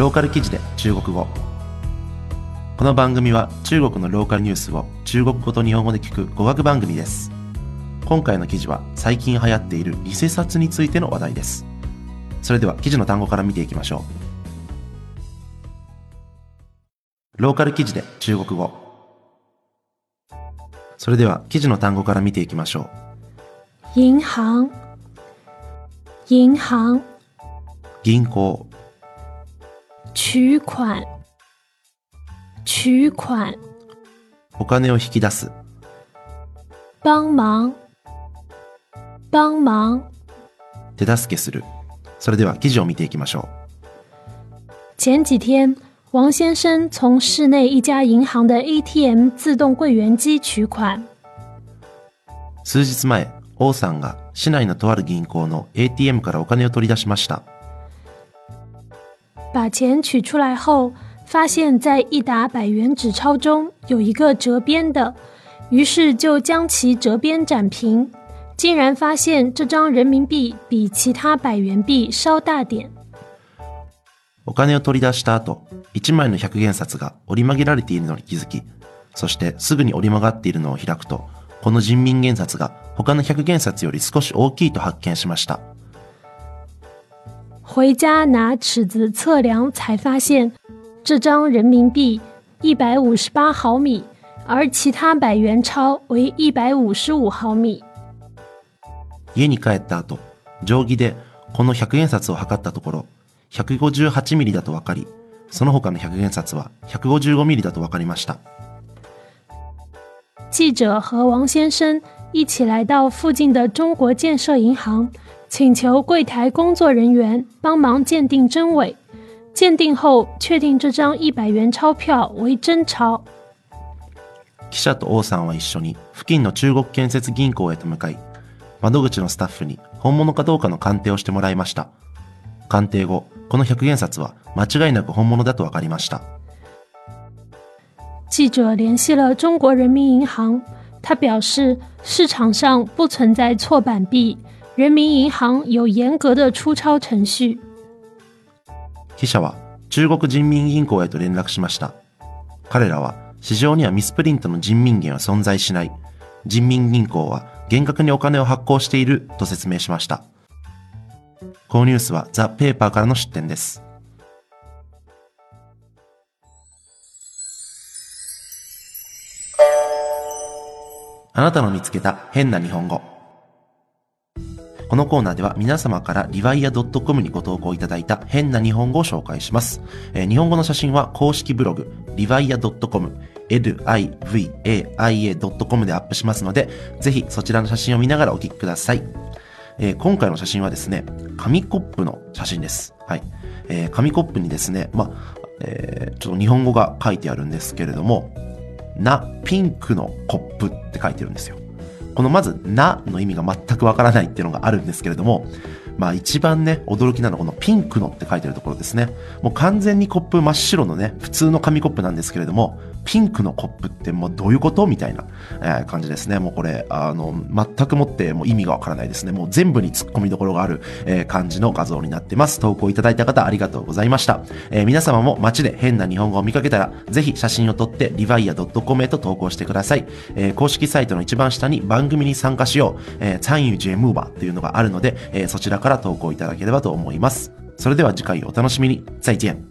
ローカル記事で中国語。この番組は中国のローカルニュースを中国語と日本語で聞く語学番組です。今回の記事は最近流行っている偽札についての話題です。それでは記事の単語から見ていきましょう。ローカル記事で中国語。それでは記事の単語から見ていきましょう。銀行。銀行。銀行取款。取款。お金を引き出す。帮忙。帮忙。手助けする。それでは記事を見ていきましょう。前几天王先生从市内一家银行的 ATM 自动柜员机取款。数日前、王さんが市内のとある銀行の ATM からお金を取り出しました。把钱取出来后，发现在一沓百元纸钞中有一个折边的，于是就将其折边展平，竟然发现这张人民币比其他百元币稍大点。お金を取り出した後、1枚の100元札が折り曲げられているのに気づき、そしてすぐに折り曲がっているのを開くと、この人民元札が他の100元札より少し大きいと発見しました。 回家拿尺子测量，才发现这张人民币一百五十八毫米，而其他百元钞为一百五十五毫米。家に帰った後、定規でこの100円札を測ったところ、158ミリだと分かり、その他の100円札は155ミリだと分かりました。記者和王先生一起来到附近的中国建设银行。 请求柜台工作人员帮忙鉴定真伪。鉴定后确定这张一百元钞票为真钞。記者と王さんは一緒に付近の中国建設銀行へと向かい、窓口のスタッフに本物かどうかの鑑定をしてもらいました。鑑定後、この100元札は間違いなく本物だと分かりました。記者联系了中国人民銀行，他表示市場上不存在錯版幣。 人民銀行有嚴格的出鈔程序。記者は中国人民銀行へと連絡しました。彼らは市場にはミスプリントの人民元は存在しない。人民銀行は厳格にお金を発行していると説明しました。このニュースはザ・ペーパーからの出展です。あなたの見つけた変な日本語。このコーナーでは皆様からリワイア .com にご投稿いただいた変な日本語を紹介します。えー、日本語の写真は公式ブログ、リワイア .com、livaia.com でアップしますので、ぜひそちらの写真を見ながらお聞きください。えー、今回の写真はですね、紙コップの写真です。はい。えー、紙コップにですね、まえー、ちょっと日本語が書いてあるんですけれども、な、ピンクのコップって書いてるんですよ。このまず、なの意味が全くわからないっていうのがあるんですけれども、まあ一番ね、驚きなのはこのピンクのって書いてるところですね。もう完全にコップ真っ白のね、普通の紙コップなんですけれども、ピンクのコップってもうどういうことみたいな、えー、感じですね。もうこれ、あの、全くもってもう意味がわからないですね。もう全部に突っ込みどころがある、えー、感じの画像になってます。投稿いただいた方ありがとうございました。えー、皆様も街で変な日本語を見かけたら、ぜひ写真を撮ってリヴァイア .com へと投稿してください。えー、公式サイトの一番下に番組に参加しよう、えー、参与 J ムーバーというのがあるので、えー、そちらから投稿いただければと思います。それでは次回お楽しみに。再见。